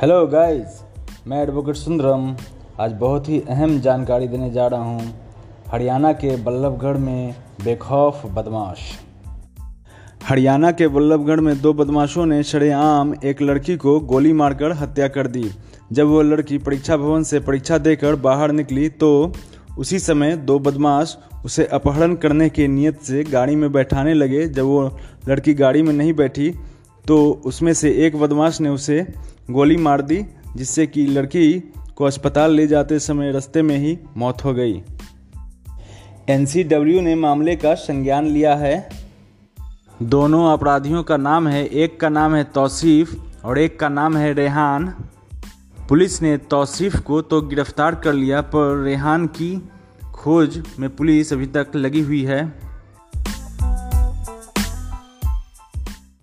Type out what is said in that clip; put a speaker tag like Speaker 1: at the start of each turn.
Speaker 1: Hello guys मैं advocate Sundaram. आज बहुत ही अहम जानकारी देने जा रहा हूँ। हरियाणा के बल्लभगढ़ में बेखौफ बदमाश। हरियाणा के बल्लभगढ़ में दो बदमाशों ने शरेआम एक लड़की को गोली मारकर हत्या कर दी। जब वो लड़की परीक्षा भवन से परीक्षा देकर बाहर निकली तो उसी समय दो बदमाश उसे अपहरण करने की नीयत से गाड़ी में बैठाने लगे। जब वो लड़की गाड़ी में नहीं बैठी तो उसमें से एक बदमाश ने उसे गोली मार दी, जिससे कि लड़की को अस्पताल ले जाते समय रास्ते में ही मौत हो गई। एनसीडब्ल्यू ने मामले का संज्ञान लिया है। दोनों अपराधियों का नाम है, एक का नाम है तौसीफ और एक का नाम है रेहान। पुलिस ने तौसीफ को तो गिरफ़्तार कर लिया, पर रेहान की खोज में पुलिस अभी तक लगी हुई है।